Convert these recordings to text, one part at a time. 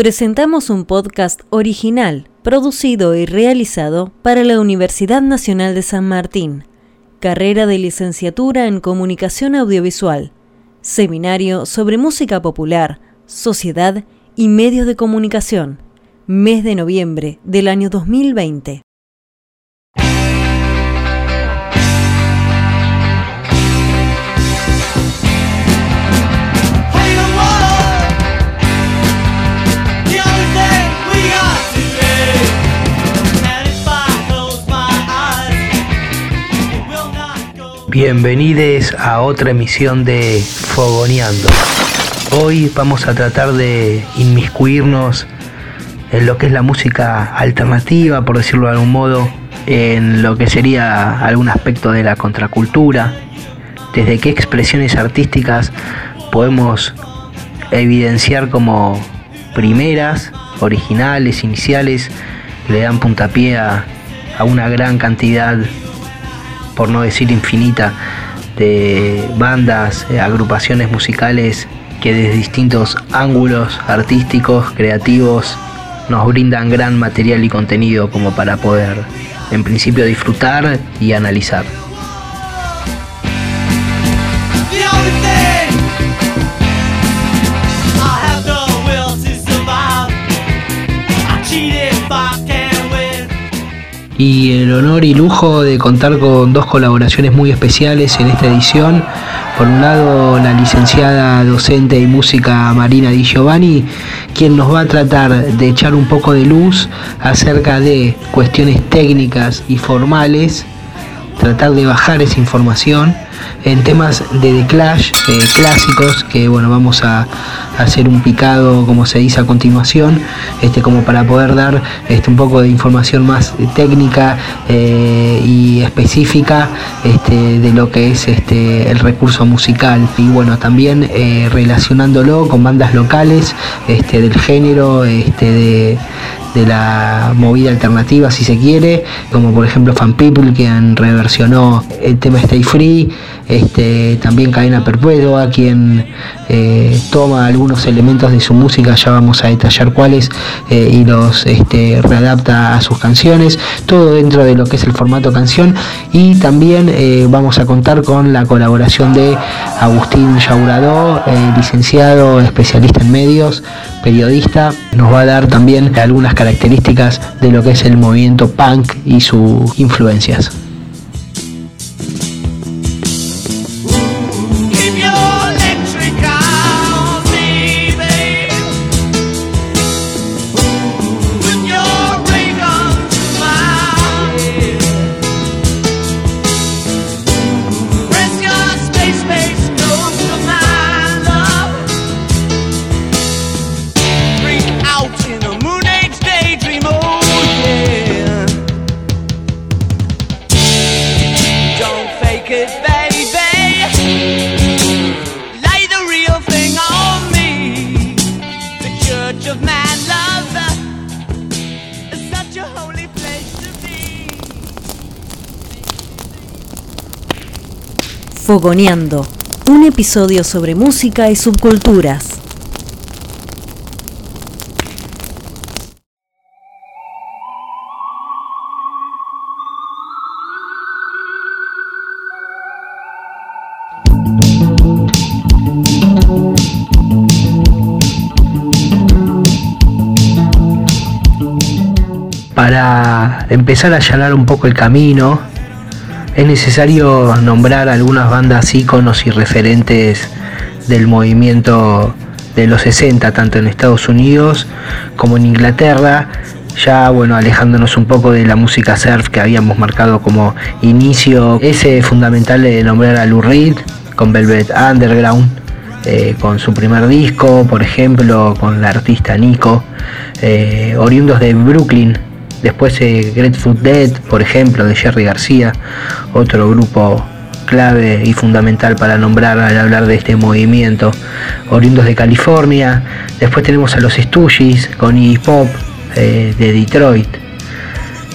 presentamos un podcast original, producido y realizado para la Universidad Nacional de San Martín, carrera de licenciatura en Comunicación Audiovisual, seminario sobre música popular, sociedad y medios de comunicación, mes de noviembre del año 2020. Bienvenidos a otra emisión de Fogoneando. Hoy vamos a tratar de inmiscuirnos en lo que es la música alternativa, por decirlo de algún modo, en lo que sería algún aspecto de la contracultura, desde qué expresiones artísticas podemos evidenciar como primeras, originales, iniciales, le dan puntapié a, a una gran cantidad por no decir infinita, de bandas, eh, agrupaciones musicales que desde distintos ángulos artísticos, creativos, nos brindan gran material y contenido como para poder, en principio, disfrutar y analizar. Y el honor y lujo de contar con dos colaboraciones muy especiales en esta edición. Por un lado, la licenciada docente y música Marina Di Giovanni, quien nos va a tratar de echar un poco de luz acerca de cuestiones técnicas y formales, tratar de bajar esa información en temas de The Clash clásicos que bueno vamos a, hacer un picado como se dice a continuación este como para poder dar este un poco de información más técnica eh, y específica este, de lo que es este el recurso musical. Y bueno también eh, relacionándolo con bandas locales este del género este de de la movida alternativa si se quiere, como por ejemplo Fan People quien reversionó el tema Stay Free, este, también Cadena Perpetua quien eh, toma algunos elementos de su música, ya vamos a detallar cuáles, eh, y los este, readapta a sus canciones, todo dentro de lo que es el formato canción, y también eh, vamos a contar con la colaboración de Agustín Yauradó, licenciado, especialista en medios, periodista, nos va a dar también algunas características de lo que es el movimiento punk y sus influencias. Fogoneando, un episodio sobre música y subculturas. Para empezar a allanar un poco el camino, es necesario nombrar algunas bandas íconos y referentes del movimiento de los 60, tanto en Estados Unidos como en Inglaterra, ya bueno, alejándonos un poco de la música surf que habíamos marcado como inicio, es fundamental de nombrar a Lou Reed con Velvet Underground, eh, con su primer disco, por ejemplo, con la artista Nico, eh, oriundos de Brooklyn, Después eh, Grateful Dead, por ejemplo, de Jerry García, otro grupo clave y fundamental para nombrar al hablar de este movimiento, oriundos de California. Después tenemos a los Stooges con Iggy Pop eh, de Detroit.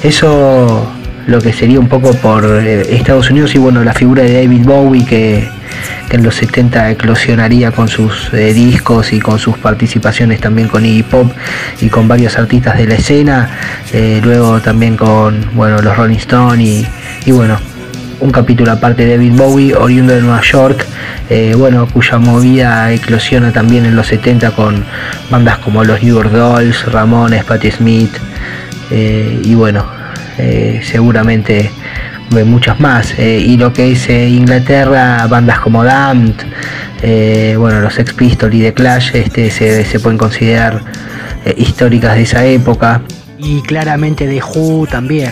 Eso lo que sería un poco por eh, Estados Unidos y bueno, la figura de David Bowie que que en los 70 eclosionaría con sus eh, discos y con sus participaciones también con Iggy Pop y con varios artistas de la escena, eh, luego también con bueno, los Rolling Stones y, bueno, un capítulo aparte de David Bowie, oriundo de Nueva York, eh, bueno, cuya movida eclosiona también en los 70 con bandas como los New York Dolls, Ramones, Patti Smith, y bueno, seguramente muchas más. Eh, y lo que es eh, Inglaterra, bandas como Damned, eh, bueno, los Ex Pistols y The Clash este, se, pueden considerar históricas de esa época. Y claramente de Who también.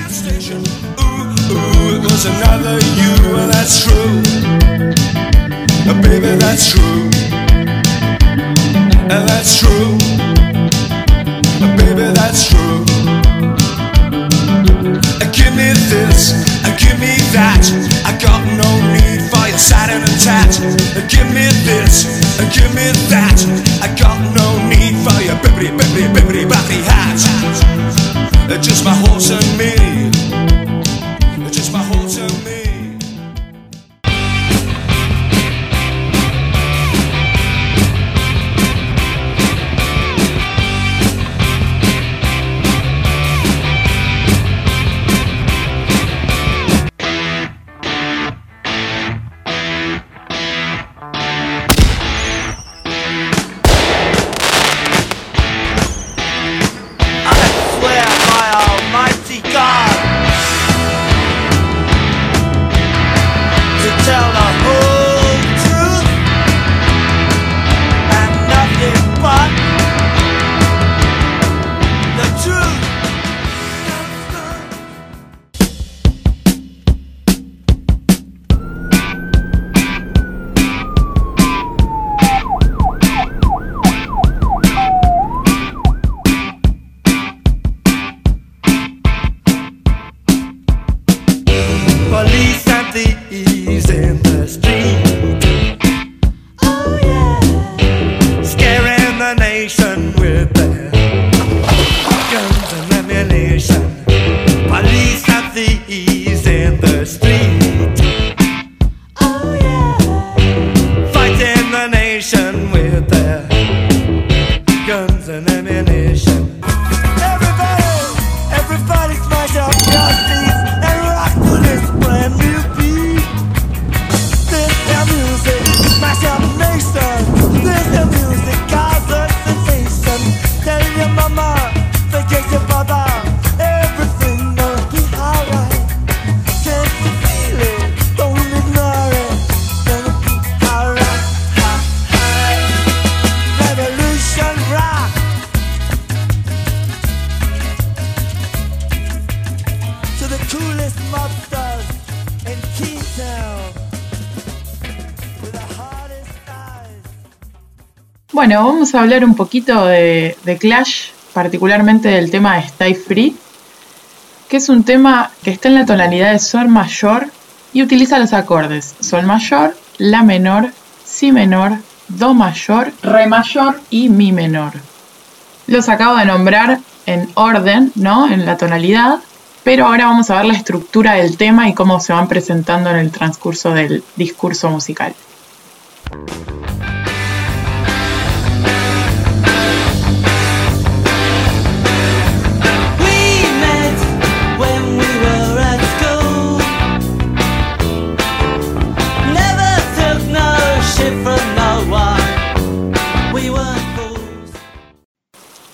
This, and give me that. I got no need for your bibbity, bibbity, bibbity, bappy hat. Just my horse and Bueno, vamos a hablar un poquito de, Clash, particularmente del tema de Stay Free, que es un tema que está en la tonalidad de Sol mayor y utiliza los acordes Sol mayor, La menor, Si menor, Do mayor, Re mayor y Mi menor. Los acabo de nombrar en orden, ¿no? En la tonalidad, pero ahora vamos a ver la estructura del tema y cómo se van presentando en el transcurso del discurso musical.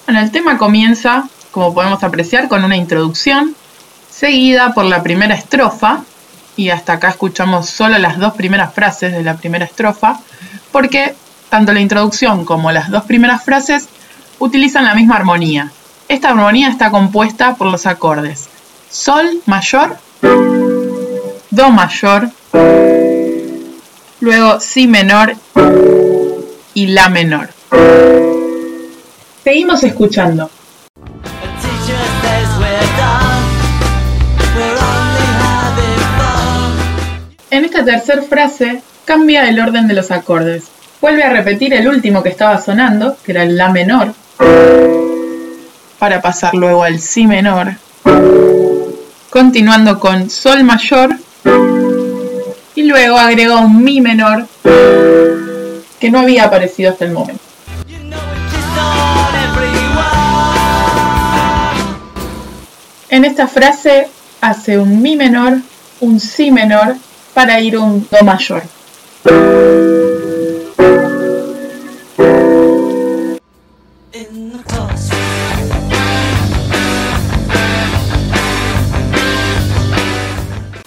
Bueno, el tema comienza, como podemos apreciar, con una introducción, seguida por la primera estrofa, y hasta acá escuchamos solo las dos primeras frases de la primera estrofa, porque tanto la introducción como las dos primeras frases utilizan la misma armonía. Esta armonía está compuesta por los acordes Sol mayor, Do mayor, luego Si menor y La menor. Seguimos escuchando. En esta tercera frase cambia el orden de los acordes. Vuelve a repetir el último que estaba sonando, que era el La menor, para pasar luego al Si menor, continuando con Sol mayor y luego agrega un mi menor que no había aparecido hasta el momento. En esta frase hace un mi menor, un si menor para ir a un do mayor.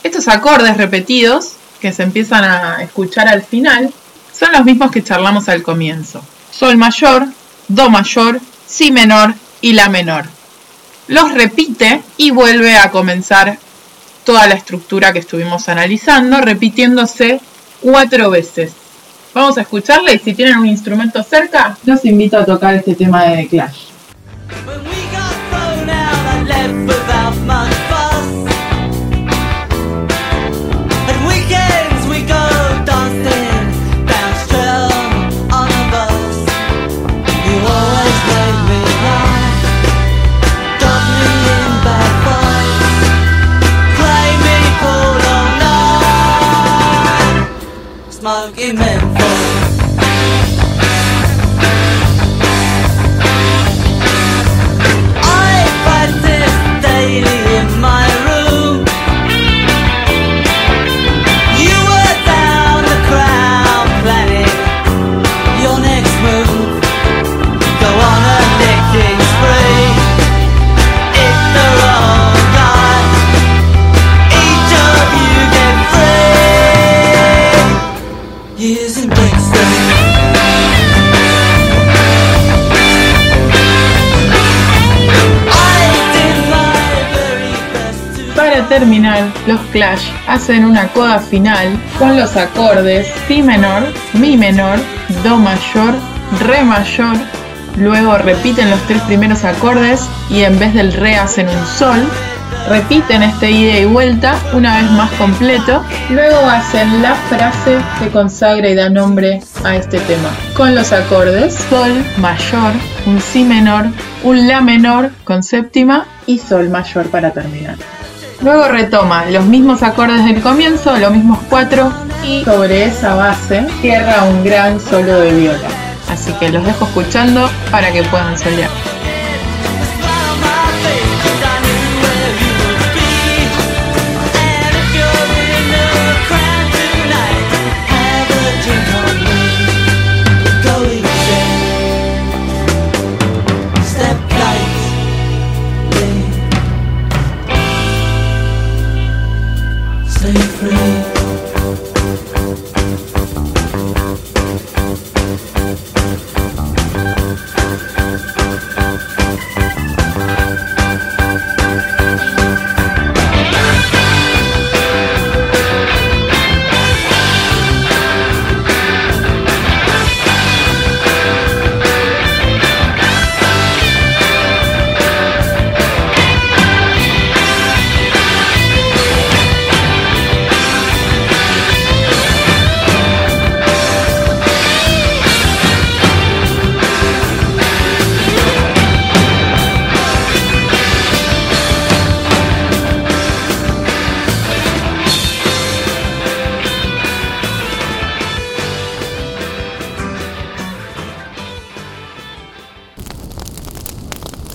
Estos acordes repetidos que se empiezan a escuchar al final son los mismos que charlamos al comienzo. Sol mayor, do mayor, si menor y la menor. Los repite y vuelve a comenzar toda la estructura que estuvimos analizando, repitiéndose cuatro veces. Vamos a escucharla y si tienen un instrumento cerca, los invito a tocar este tema de Clash. Terminar, los Clash hacen una coda final con los acordes Si menor, Mi menor, Do mayor, Re mayor. Luego repiten los tres primeros acordes y en vez del Re hacen un Sol. Repiten este ida y vuelta una vez más completo. Luego hacen la frase que consagra y da nombre a este tema. Con los acordes Sol mayor, un Si menor, un La menor con séptima y Sol mayor para terminar. Luego retoma los mismos acordes del comienzo, los mismos cuatro, y sobre esa base cierra un gran solo de viola. Así que los dejo escuchando para que puedan solear.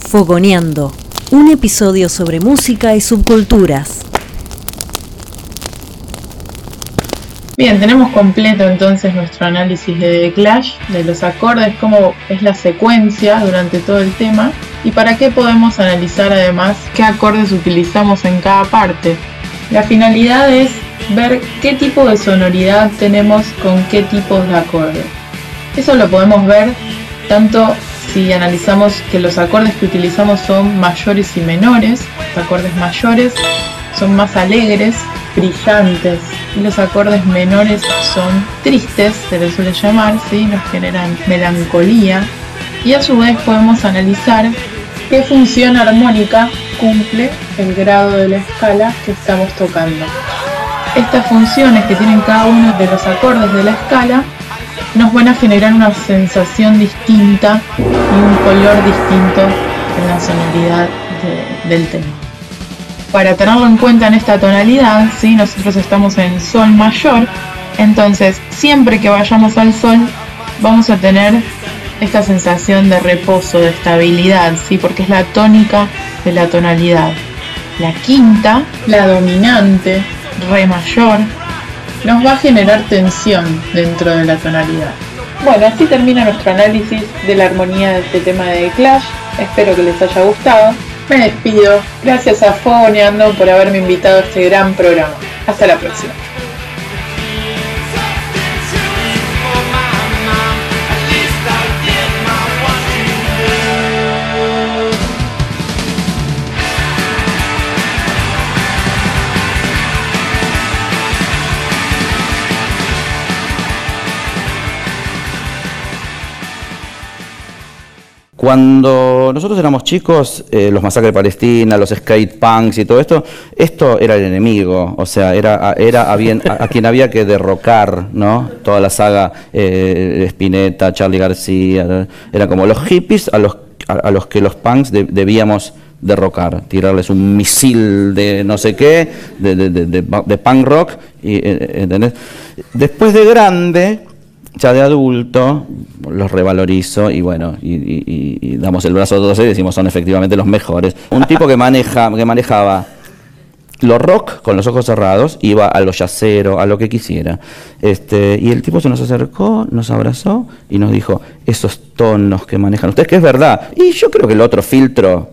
Fogoneando, un episodio sobre música y subculturas. Bien, tenemos completo entonces nuestro análisis de Clash, de los acordes, cómo es la secuencia durante todo el tema y para qué podemos analizar además qué acordes utilizamos en cada parte. La finalidad es ver qué tipo de sonoridad tenemos con qué tipos de acordes. Eso lo podemos ver tanto si analizamos que los acordes que utilizamos son mayores y menores, los acordes mayores son más alegres, brillantes, y los acordes menores son tristes, se les suele llamar, ¿sí? nos generan melancolía, y a su vez podemos analizar qué función armónica cumple el grado de la escala que estamos tocando. Estas funciones que tienen cada uno de los acordes de la escala nos van a generar una sensación distinta y un color distinto en la sonoridad de- del tema. para tenerlo en cuenta en esta tonalidad, ¿sí? nosotros estamos en sol mayor, entonces siempre que vayamos al sol vamos a tener esta sensación de reposo, de estabilidad, ¿sí? porque es la tónica de la tonalidad. La quinta, la dominante, re mayor, nos va a generar tensión dentro de la tonalidad. Bueno, así termina nuestro análisis de la armonía de este tema de Clash. Espero que les haya gustado. Me despido. Gracias a Foneando por haberme invitado a este gran programa. Hasta la próxima. Cuando nosotros éramos chicos, eh, los masacres de Palestina, los skate punks y todo esto, esto era el enemigo, o sea, era, era a, quien había que derrocar, ¿no? Toda la saga eh, Spinetta, Charlie García, era como los hippies a los, a, los que los punks de- debíamos derrocar, tirarles un misil de no sé qué, de, de- de- de- de punk rock, y, eh, ¿entendés? Después de grande, ya de adulto, los revalorizo y bueno, y, y- damos el brazo a todos y decimos son efectivamente los mejores. Un tipo que maneja, que manejaba lo rock con los ojos cerrados, iba a lo yacero, a lo que quisiera. Este, y el tipo se nos acercó, nos abrazó y nos dijo, esos tonos que manejan ustedes, que es verdad. Y yo creo que el otro filtro,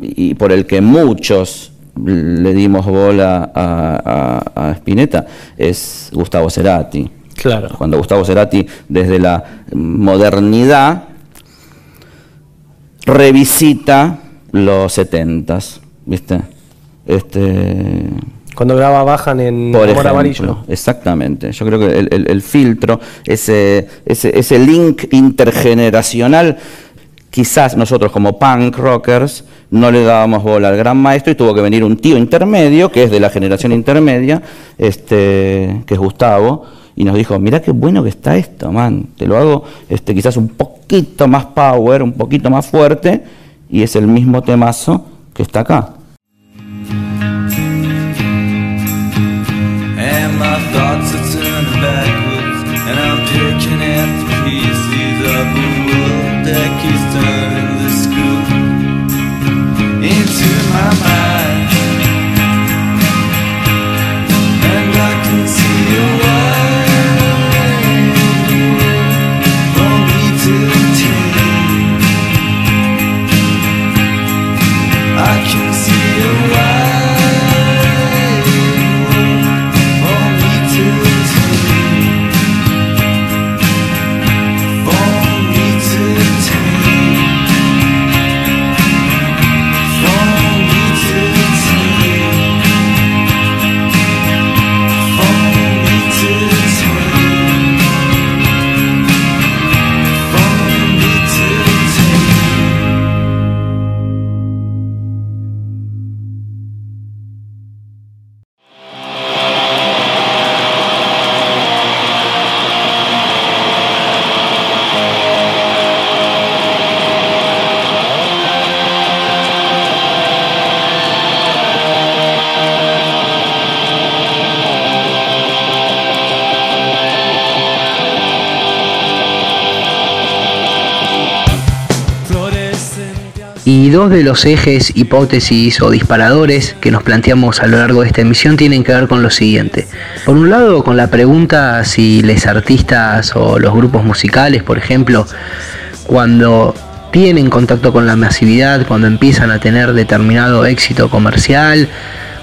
y por el que muchos le dimos bola a, a, a Spinetta, es Gustavo Cerati. Claro. Cuando Gustavo Cerati, desde la modernidad, revisita los setentas, ¿viste? Este, Cuando graba bajan en por ejemplo, Amarillo. exactamente. Yo creo que el, el- el filtro, ese, ese, ese link intergeneracional, quizás nosotros como punk rockers no le dábamos bola al gran maestro y tuvo que venir un tío intermedio, que es de la generación intermedia, este, que es Gustavo, y nos dijo, mirá qué bueno que está esto, man, te lo hago este, quizás un poquito más power, un poquito más fuerte, y es el mismo temazo que está acá. And Into my mind Y dos de los ejes, hipótesis o disparadores que nos planteamos a lo largo de esta emisión tienen que ver con lo siguiente. Por un lado, con la pregunta si los artistas o los grupos musicales, por ejemplo, cuando tienen contacto con la masividad, cuando empiezan a tener determinado éxito comercial,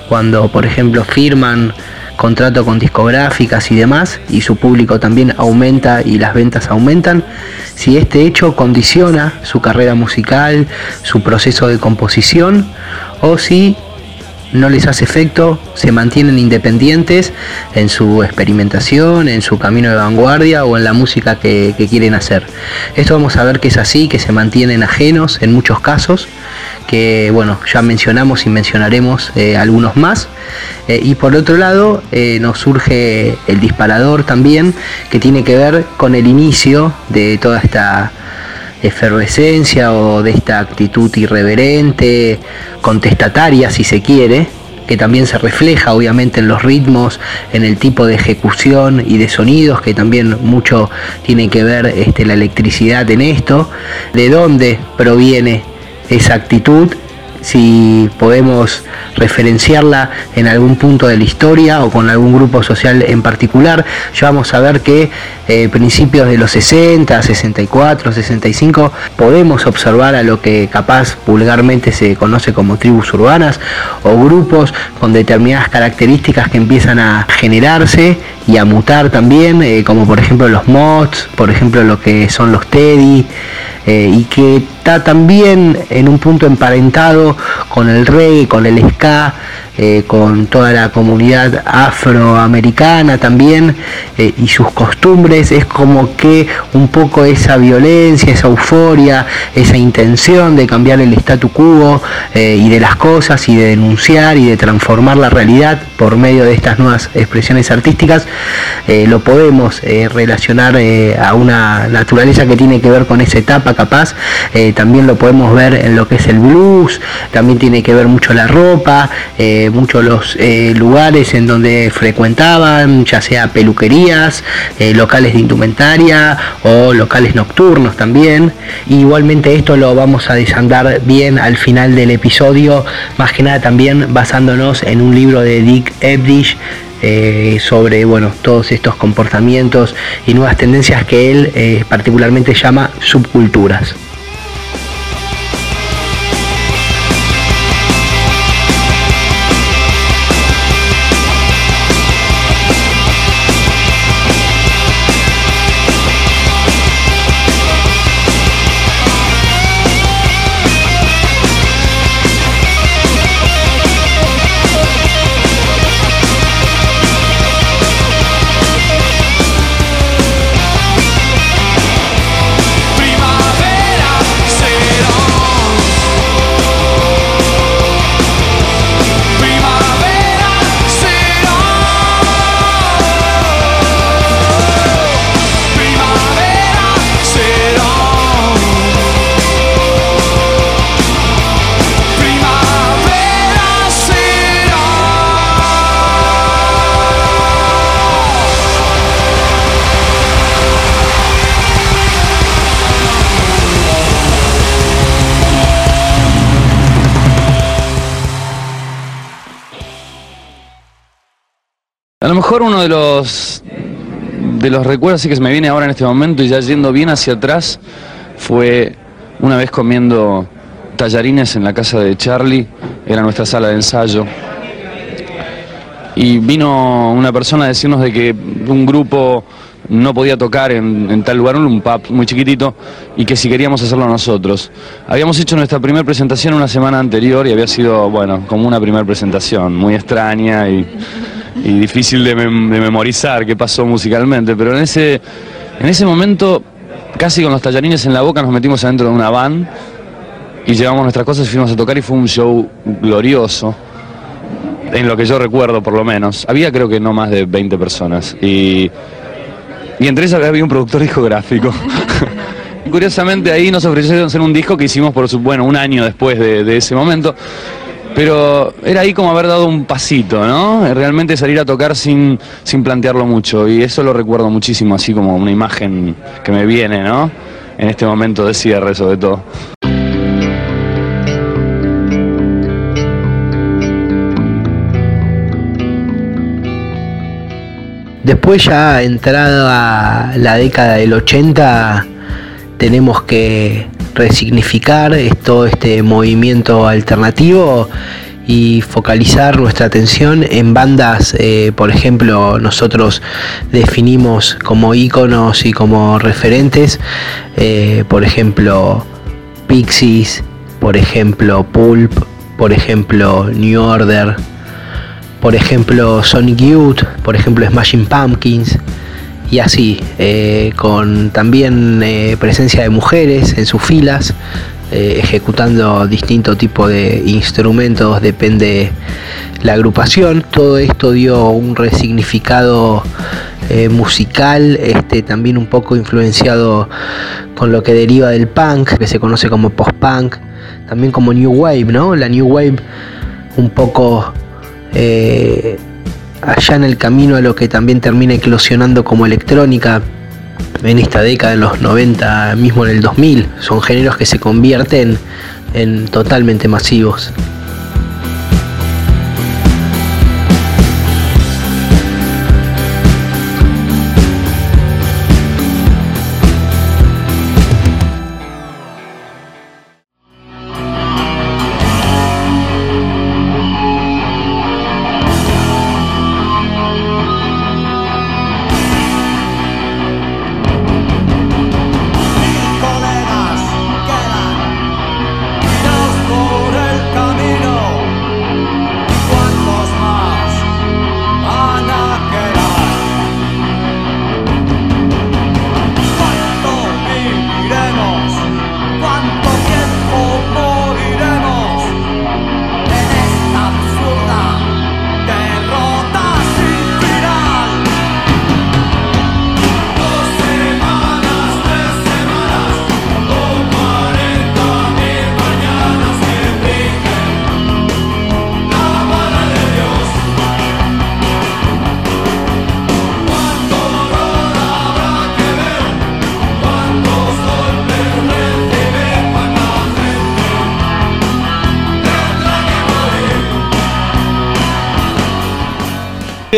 cuando, por ejemplo, firman contrato con discográficas y demás, y su público también aumenta y las ventas aumentan, si este hecho condiciona su carrera musical, su proceso de composición, o si no les hace efecto, se mantienen independientes en su experimentación, en su camino de vanguardia o en la música que, quieren hacer. Esto vamos a ver que es así, que se mantienen ajenos en muchos casos, que bueno, ya mencionamos y mencionaremos eh, algunos más. Eh, y por otro lado, eh, nos surge el disparador también, que tiene que ver con el inicio de toda esta efervescencia o de esta actitud irreverente, contestataria si se quiere, que también se refleja obviamente en los ritmos, en el tipo de ejecución y de sonidos, que también mucho tiene que ver este, la electricidad en esto, de dónde proviene esa actitud si podemos referenciarla en algún punto de la historia o con algún grupo social en particular. Ya vamos a ver que eh, principios de los 60, 64, 65 podemos observar a lo que capaz vulgarmente se conoce como tribus urbanas o grupos con determinadas características que empiezan a generarse y a mutar también, eh, como por ejemplo los mods, por ejemplo lo que son los Teddy, eh, y que está también en un punto emparentado con el reggae, con el ska, eh, con toda la comunidad afroamericana también y sus costumbres, es como que un poco esa violencia, esa euforia, esa intención de cambiar el statu quo y de las cosas y de denunciar y de transformar la realidad por medio de estas nuevas expresiones artísticas, lo podemos relacionar a una naturaleza que tiene que ver con esa etapa capaz, eh, también lo podemos ver en lo que es el blues, también tiene que ver mucho la ropa, eh, muchos los eh, lugares en donde frecuentaban, ya sea peluquerías, locales de indumentaria o locales nocturnos también. igualmente esto lo vamos a desandar bien al final del episodio, más que nada también basándonos en un libro de Dick Ebdish eh, sobre bueno, todos estos comportamientos y nuevas tendencias que él eh, particularmente llama subculturas. Uno de los de los recuerdos que se me viene ahora en este momento y ya yendo bien hacia atrás fue una vez comiendo tallarines en la casa de Charlie, era nuestra sala de ensayo. Y vino una persona a decirnos de que un grupo no podía tocar en, en tal lugar, un pub muy chiquitito, y que si queríamos hacerlo nosotros. Habíamos hecho nuestra primera presentación una semana anterior y había sido, bueno, como una primera presentación, muy extraña y, y difícil de, mem- de memorizar qué pasó musicalmente, pero en ese, en ese momento, casi con los tallarines en la boca, nos metimos adentro de una van y llevamos nuestras cosas y fuimos a tocar y fue un show glorioso en lo que yo recuerdo por lo menos. Había creo que no más de 20 personas y, y entre esas había un productor discográfico. Curiosamente ahí nos ofrecieron hacer un disco que hicimos por su, bueno, un año después de, de ese momento. Pero era ahí como haber dado un pasito, ¿no? Realmente salir a tocar sin, sin plantearlo mucho. Y eso lo recuerdo muchísimo, así como una imagen que me viene, ¿no? En este momento de cierre sobre todo. Después ya entrada la década del 80 tenemos que resignificar es- todo este movimiento alternativo y focalizar nuestra atención en bandas, eh, por ejemplo, nosotros definimos como íconos y como referentes, eh, por ejemplo, Pixies, por ejemplo, Pulp, por ejemplo, New Order, por ejemplo Sonic Youth, por ejemplo Smashing Pumpkins y así, eh, con también eh, presencia de mujeres en sus filas, eh, ejecutando distinto tipo de instrumentos, depende la agrupación. Todo esto dio un resignificado musical, este, también un poco influenciado con lo que deriva del punk, que se conoce como post-punk, también como New Wave, ¿no? La New Wave un poco allá en el camino a lo que también termina eclosionando como electrónica en esta década, en los 90, mismo en el 2000. Son géneros que se convierten en totalmente masivos.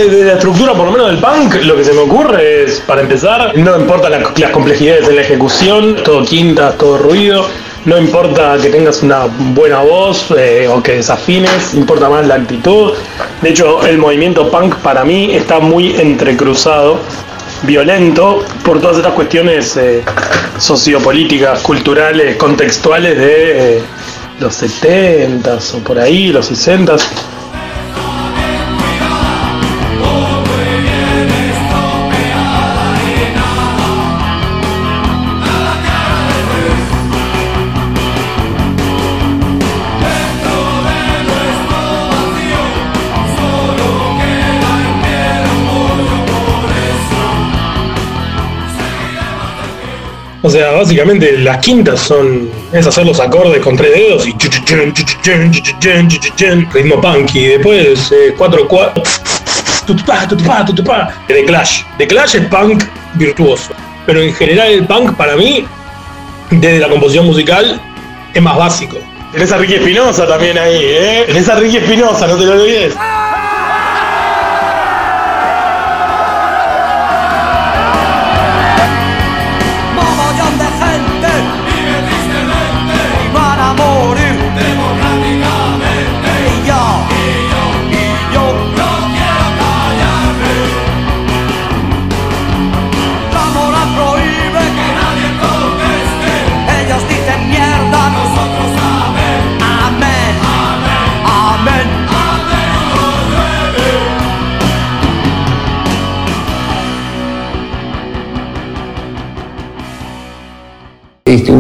De la estructura, por lo menos del punk, lo que se me ocurre es, para empezar, no importa la- las complejidades en la ejecución, todo quintas, todo ruido, no importa que tengas una buena voz eh, o que desafines, importa más la actitud. De hecho, el movimiento punk para mí está muy entrecruzado, violento, por todas estas cuestiones eh, sociopolíticas, culturales, contextuales de eh, los 70s o por ahí, los 60s. Sea, básicamente las quintas son es hacer los acordes con tres dedos y ritmo punk y después eh, cuatro cuatro de Clash. De Clash es punk virtuoso, pero en general el punk para mí desde la composición musical es más básico. Tenés a Ricky Espinosa también ahí, ¿eh? Tenés a Ricky Espinosa, no te lo olvides.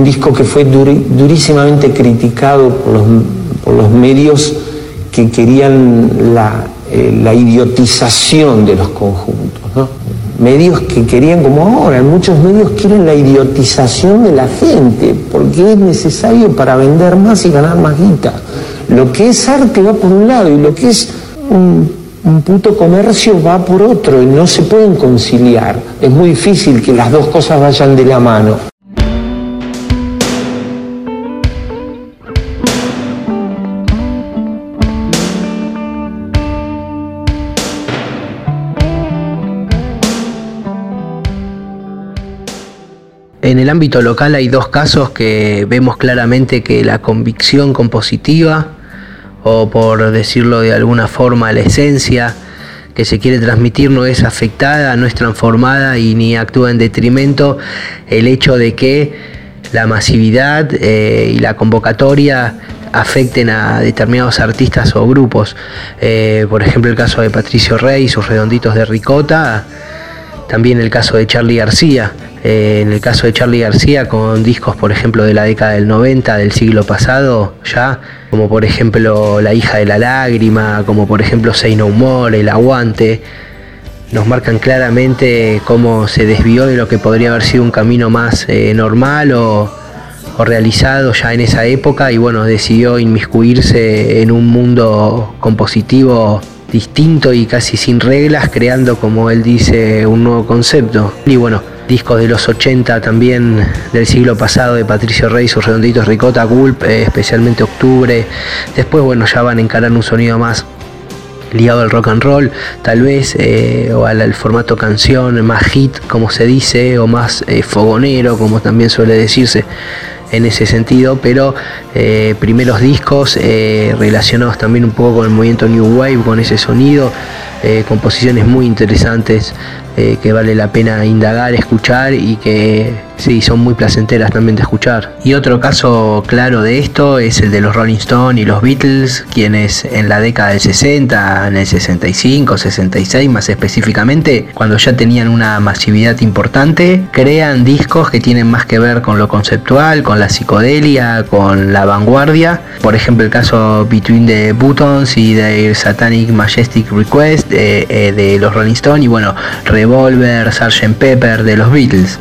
Un disco que fue durísimamente criticado por los, por los medios que querían la, eh, idiotización de los conjuntos. Medios que querían, como ahora, muchos medios quieren la idiotización de la gente, porque es necesario para vender más y ganar más guita. Lo que es arte va por un lado y lo que es un puto comercio va por otro y no se pueden conciliar. Es muy difícil que las dos cosas vayan de la mano. En el ámbito local hay dos casos que vemos claramente que la convicción compositiva, o por decirlo de alguna forma, la esencia que se quiere transmitir no es afectada, no es transformada y ni actúa en detrimento el hecho de que la masividad eh, y la convocatoria afecten a determinados artistas o grupos. Eh, por ejemplo, el caso de Patricio Rey, sus redonditos de ricota, también el caso de Charlie García. Eh, en el caso de Charlie García, con discos, por ejemplo, de la década del 90, del siglo pasado, ya, como por ejemplo La hija de la lágrima, como por ejemplo Say No More, El Aguante, nos marcan claramente cómo se desvió de lo que podría haber sido un camino más eh, normal o, o realizado ya en esa época y bueno, decidió inmiscuirse en un mundo compositivo distinto y casi sin reglas, creando, como él dice, un nuevo concepto. Y bueno, discos de los 80 también del siglo pasado de Patricio Rey, sus redonditos Ricota, Gulp, eh, especialmente Octubre. Después, bueno, ya van a encarar un sonido más ligado al rock and roll, tal vez, eh, o al, formato canción, más hit, como se dice, o más eh, fogonero, como también suele decirse en ese sentido, pero eh, primeros discos eh, relacionados también un poco con el movimiento New Wave, con ese sonido, eh, composiciones muy interesantes eh, que vale la pena indagar, escuchar y que sí, son muy placenteras también de escuchar. Y otro caso claro de esto es el de los Rolling Stones y los Beatles, quienes en la década del 60, en el 65, 66 más específicamente, cuando ya tenían una masividad importante, crean discos que tienen más que ver con lo conceptual, con la psicodelia, con la vanguardia. Por ejemplo, el caso Between the Buttons y de Satanic Majestic Request de, eh, de los Rolling Stones y bueno, Revolver, Sgt. Pepper de los Beatles.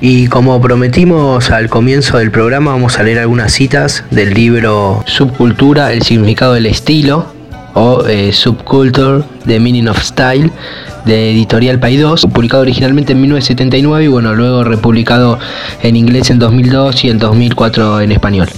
Y como prometimos al comienzo del programa, vamos a leer algunas citas del libro Subcultura, el significado del estilo, o eh, Subculture, The Meaning of Style, de Editorial Paidós, publicado originalmente en 1979 y bueno, luego republicado en inglés en 2002 y en 2004 en español.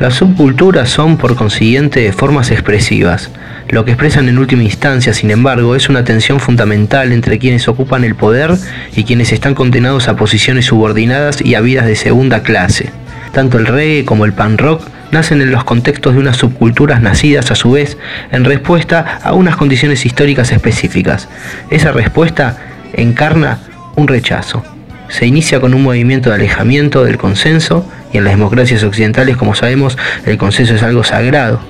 Las subculturas son, por consiguiente, formas expresivas. Lo que expresan en última instancia, sin embargo, es una tensión fundamental entre quienes ocupan el poder y quienes están condenados a posiciones subordinadas y a vidas de segunda clase. Tanto el reggae como el pan rock nacen en los contextos de unas subculturas nacidas a su vez en respuesta a unas condiciones históricas específicas. Esa respuesta encarna un rechazo. Se inicia con un movimiento de alejamiento del consenso y en las democracias occidentales, como sabemos, el consenso es algo sagrado.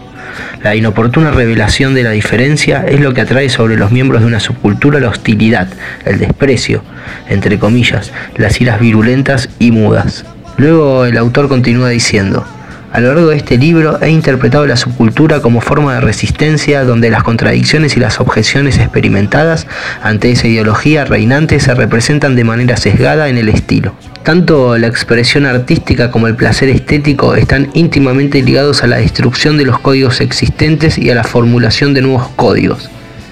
La inoportuna revelación de la diferencia es lo que atrae sobre los miembros de una subcultura la hostilidad, el desprecio, entre comillas, las iras virulentas y mudas. Luego el autor continúa diciendo, a lo largo de este libro he interpretado la subcultura como forma de resistencia donde las contradicciones y las objeciones experimentadas ante esa ideología reinante se representan de manera sesgada en el estilo. Tanto la expresión artística como el placer estético están íntimamente ligados a la destrucción de los códigos existentes y a la formulación de nuevos códigos.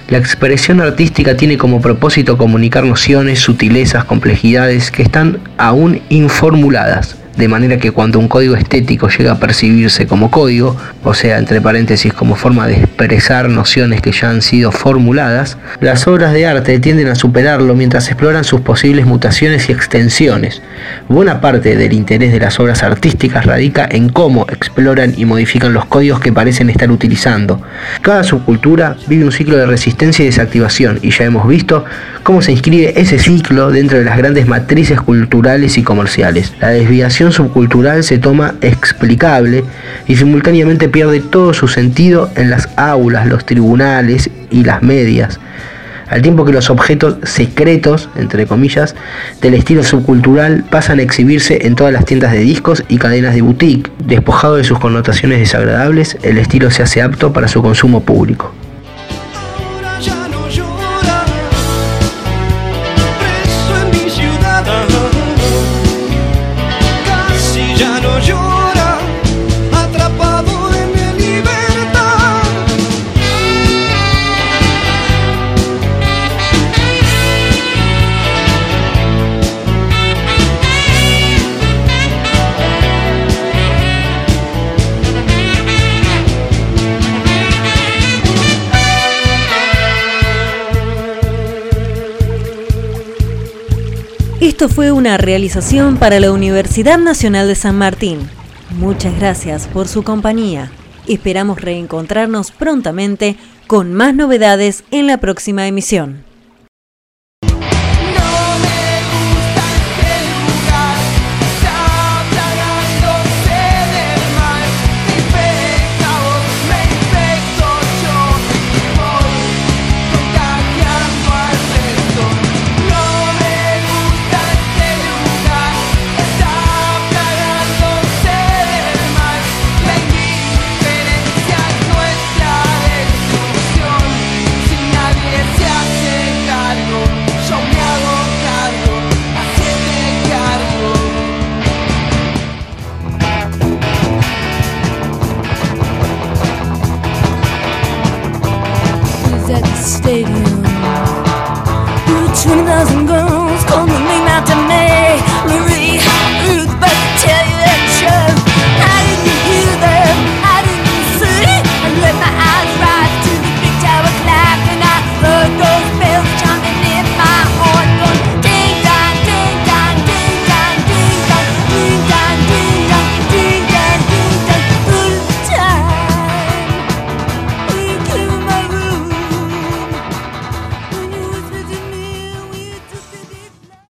La expresión artística tiene como propósito comunicar nociones, sutilezas, complejidades que están aún informuladas, de manera que cuando un código estético llega a percibirse como código, o sea, entre paréntesis como forma de expresar nociones que ya han sido formuladas, las obras de arte tienden a superarlo mientras exploran sus posibles mutaciones y extensiones. Buena parte del interés de las obras artísticas radica en cómo exploran y modifican los códigos que parecen estar utilizando. Cada subcultura vive un ciclo de resistencia y desactivación, y ya hemos visto cómo se inscribe ese ciclo dentro de las grandes matrices culturales y comerciales. La desviación subcultural se toma explicable y simultáneamente pierde todo su sentido en las aulas, los tribunales y las medias. Al tiempo que los objetos secretos, entre comillas, del estilo subcultural pasan a exhibirse en todas las tiendas de discos y cadenas de boutique. Despojado de sus connotaciones desagradables, el estilo se hace apto para su consumo público. Esto fue una realización para la Universidad Nacional de San Martín. Muchas gracias por su compañía. Esperamos reencontrarnos prontamente con más novedades en la próxima emisión.